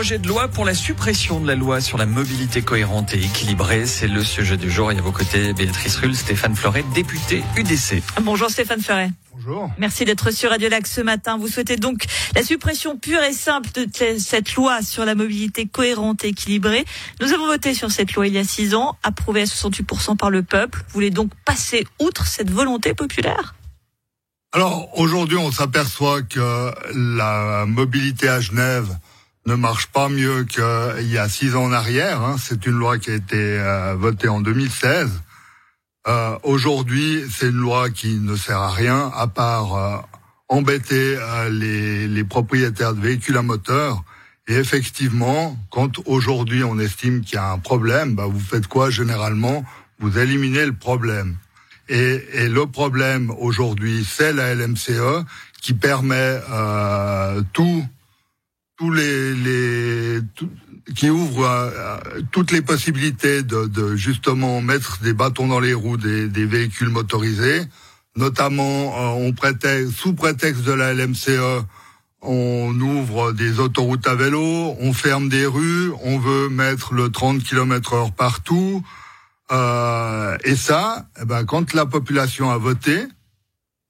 projet de loi pour la suppression de la loi sur la mobilité cohérente et équilibrée. C'est le sujet du jour. Et à vos côtés, Béatrice Rulle, Stéphane Fleuret, député UDC. Bonjour Stéphane Fleuret. Bonjour. Merci d'être sur Radio Lac ce matin. Vous souhaitez donc la suppression pure et simple de cette loi sur la mobilité cohérente et équilibrée. Nous avons voté sur cette loi il y a six ans, approuvée à 68% par le peuple. Vous voulez donc passer outre cette volonté populaire? Alors aujourd'hui, on s'aperçoit que la mobilité à Genève ne marche pas mieux qu'il y a six ans en arrière. Hein. C'est une loi qui a été euh, votée en 2016. Euh, aujourd'hui, c'est une loi qui ne sert à rien à part euh, embêter les, les, propriétaires de véhicules à moteur. Et effectivement, quand aujourd'hui on estime qu'il y a un problème, bah, vous faites quoi généralement? Vous éliminez le problème. Et, et le problème aujourd'hui, c'est la LMCE qui permet euh, tout, tous les, les qui ouvre euh, toutes les possibilités de, de, justement mettre des bâtons dans les roues des, des véhicules motorisés, notamment euh, on prétexte, sous prétexte de la LMCE, on ouvre des autoroutes à vélo, on ferme des rues, on veut mettre le 30 km heure partout, euh, et ça, eh ben, quand la population a voté,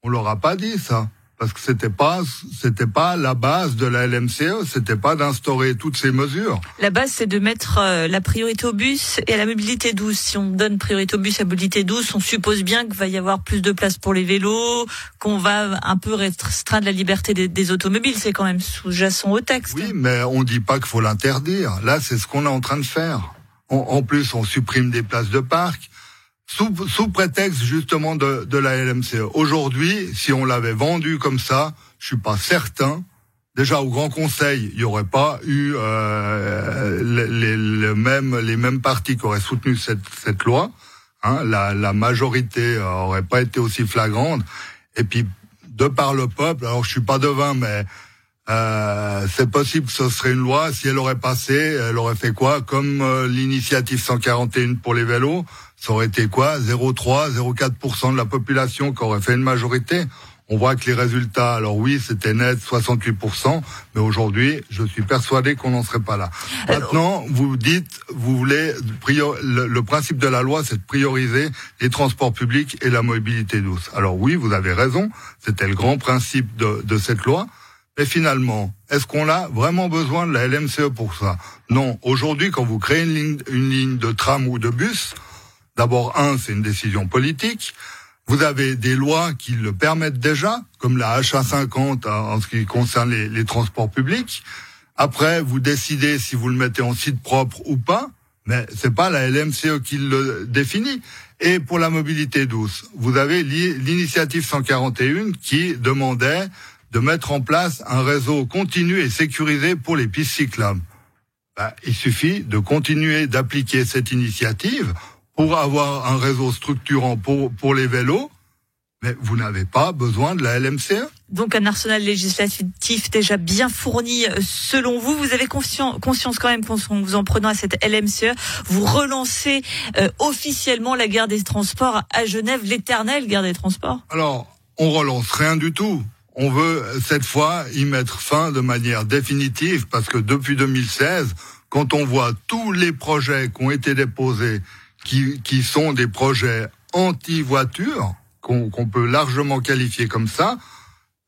on leur a pas dit ça. Parce que c'était pas, c'était pas la base de la LMCE, c'était pas d'instaurer toutes ces mesures. La base, c'est de mettre euh, la priorité au bus et à la mobilité douce. Si on donne priorité au bus et à la mobilité douce, on suppose bien qu'il va y avoir plus de place pour les vélos, qu'on va un peu restreindre la liberté des, des automobiles. C'est quand même sous-jacent au texte. Oui, mais on dit pas qu'il faut l'interdire. Là, c'est ce qu'on est en train de faire en plus, on supprime des places de parc sous, sous prétexte justement de, de la LMCE. Aujourd'hui, si on l'avait vendu comme ça, je suis pas certain. Déjà au Grand Conseil, il n'y aurait pas eu euh, les, les, mêmes les mêmes partis qui auraient soutenu cette, cette loi. Hein, la, la majorité aurait pas été aussi flagrante. Et puis de par le peuple, alors je suis pas devin, mais euh, c'est possible que ce serait une loi. Si elle aurait passé, elle aurait fait quoi? Comme euh, l'initiative 141 pour les vélos, ça aurait été quoi? 0,3, 0,4% de la population qui aurait fait une majorité? On voit que les résultats, alors oui, c'était net, 68%, mais aujourd'hui, je suis persuadé qu'on n'en serait pas là. Maintenant, vous dites, vous voulez, le, le principe de la loi, c'est de prioriser les transports publics et la mobilité douce. Alors oui, vous avez raison, c'était le grand principe de, de cette loi. Mais finalement, est-ce qu'on a vraiment besoin de la LMCE pour ça? Non. Aujourd'hui, quand vous créez une ligne, une ligne de tram ou de bus, d'abord, un, c'est une décision politique. Vous avez des lois qui le permettent déjà, comme la HA50 en ce qui concerne les, les transports publics. Après, vous décidez si vous le mettez en site propre ou pas, mais c'est pas la LMCE qui le définit. Et pour la mobilité douce, vous avez l'initiative 141 qui demandait de mettre en place un réseau continu et sécurisé pour les pistes cyclables. Ben, il suffit de continuer d'appliquer cette initiative pour avoir un réseau structurant pour, pour les vélos, mais vous n'avez pas besoin de la LMCE. Donc un arsenal législatif déjà bien fourni euh, selon vous. Vous avez conscience, conscience quand même qu'en vous en prenant à cette LMCE, vous relancez euh, officiellement la guerre des transports à Genève, l'éternelle guerre des transports Alors, on relance rien du tout on veut cette fois y mettre fin de manière définitive parce que depuis 2016, quand on voit tous les projets qui ont été déposés, qui, qui sont des projets anti-voiture, qu'on peut largement qualifier comme ça,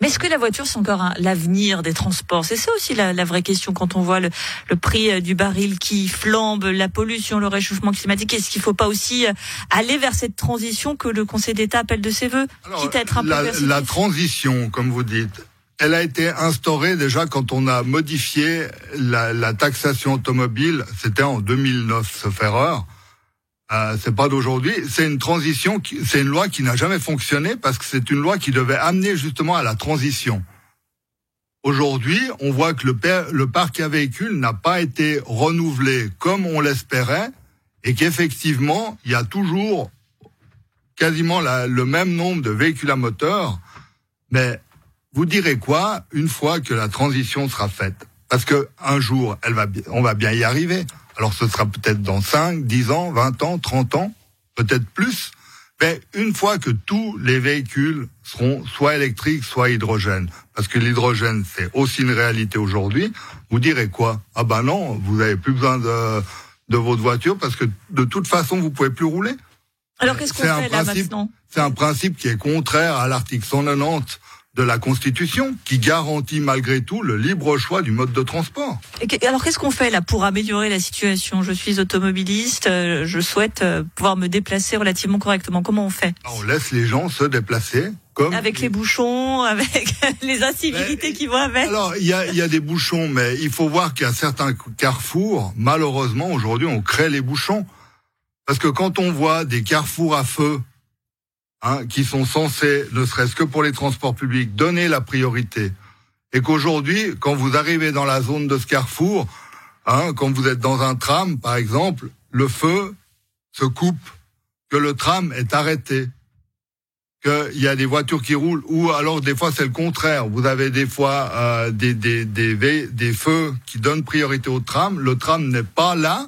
mais est-ce que la voiture, c'est encore l'avenir des transports? C'est ça aussi la, vraie question quand on voit le, prix euh, du baril qui flambe, la pollution, le réchauffement climatique. Est-ce qu'il ne faut pas aussi euh, aller vers cette transition que le Conseil d'État appelle de ses voeux, quitte à être un la, peu la transition, comme vous dites, elle a été instaurée déjà quand on a modifié la, la taxation automobile. C'était en 2009, sauf erreur. Euh, c'est pas d'aujourd'hui. C'est une transition, c'est une loi qui n'a jamais fonctionné parce que c'est une loi qui devait amener justement à la transition. Aujourd'hui, on voit que le, le parc à véhicules n'a pas été renouvelé comme on l'espérait et qu'effectivement, il y a toujours quasiment le même nombre de véhicules à moteur. Mais vous direz quoi une fois que la transition sera faite? Parce que un jour, on va bien y arriver. Alors ce sera peut-être dans 5, 10 ans, 20 ans, 30 ans, peut-être plus. Mais une fois que tous les véhicules seront soit électriques, soit hydrogène, parce que l'hydrogène c'est aussi une réalité aujourd'hui, vous direz quoi? Ah ben non, vous avez plus besoin de, de votre voiture parce que de toute façon vous pouvez plus rouler. Alors qu'est-ce qu'on fait là maintenant? C'est un principe qui est contraire à l'article 190 de la Constitution qui garantit malgré tout le libre choix du mode de transport. Et alors qu'est-ce qu'on fait là pour améliorer la situation? Je suis automobiliste, euh, je souhaite euh, pouvoir me déplacer relativement correctement. Comment on fait? On laisse les gens se déplacer. Comme avec les bouchons, avec les incivilités qui vont avec. Alors il y a, y a des bouchons, mais il faut voir qu'à certains carrefours, malheureusement aujourd'hui, on crée les bouchons parce que quand on voit des carrefours à feu Hein, qui sont censés, ne serait-ce que pour les transports publics, donner la priorité. Et qu'aujourd'hui, quand vous arrivez dans la zone de ce carrefour, hein, quand vous êtes dans un tram, par exemple, le feu se coupe, que le tram est arrêté, qu'il y a des voitures qui roulent, ou alors des fois c'est le contraire. Vous avez des fois euh, des, des, des, des feux qui donnent priorité au tram, le tram n'est pas là,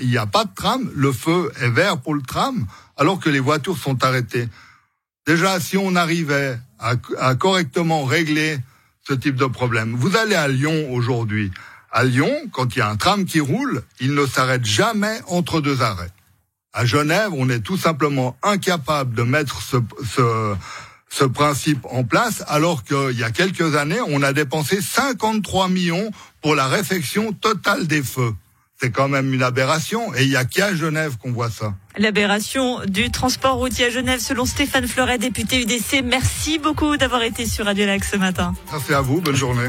il n'y a, pas de tram, le feu est vert pour le tram, alors que les voitures sont arrêtées. Déjà, si on arrivait à, correctement régler ce type de problème, vous allez à Lyon aujourd'hui. À Lyon, quand il y a un tram qui roule, il ne s'arrête jamais entre deux arrêts. À Genève, on est tout simplement incapable de mettre ce principe en place, alors qu'il y a quelques années, on a dépensé 53 millions pour la réfection totale des feux c'est quand même une aberration. Et il y a qu'à Genève qu'on voit ça. L'aberration du transport routier à Genève, selon Stéphane Fleuret, député UDC. Merci beaucoup d'avoir été sur Radio Lac ce matin. Merci à vous. Bonne journée.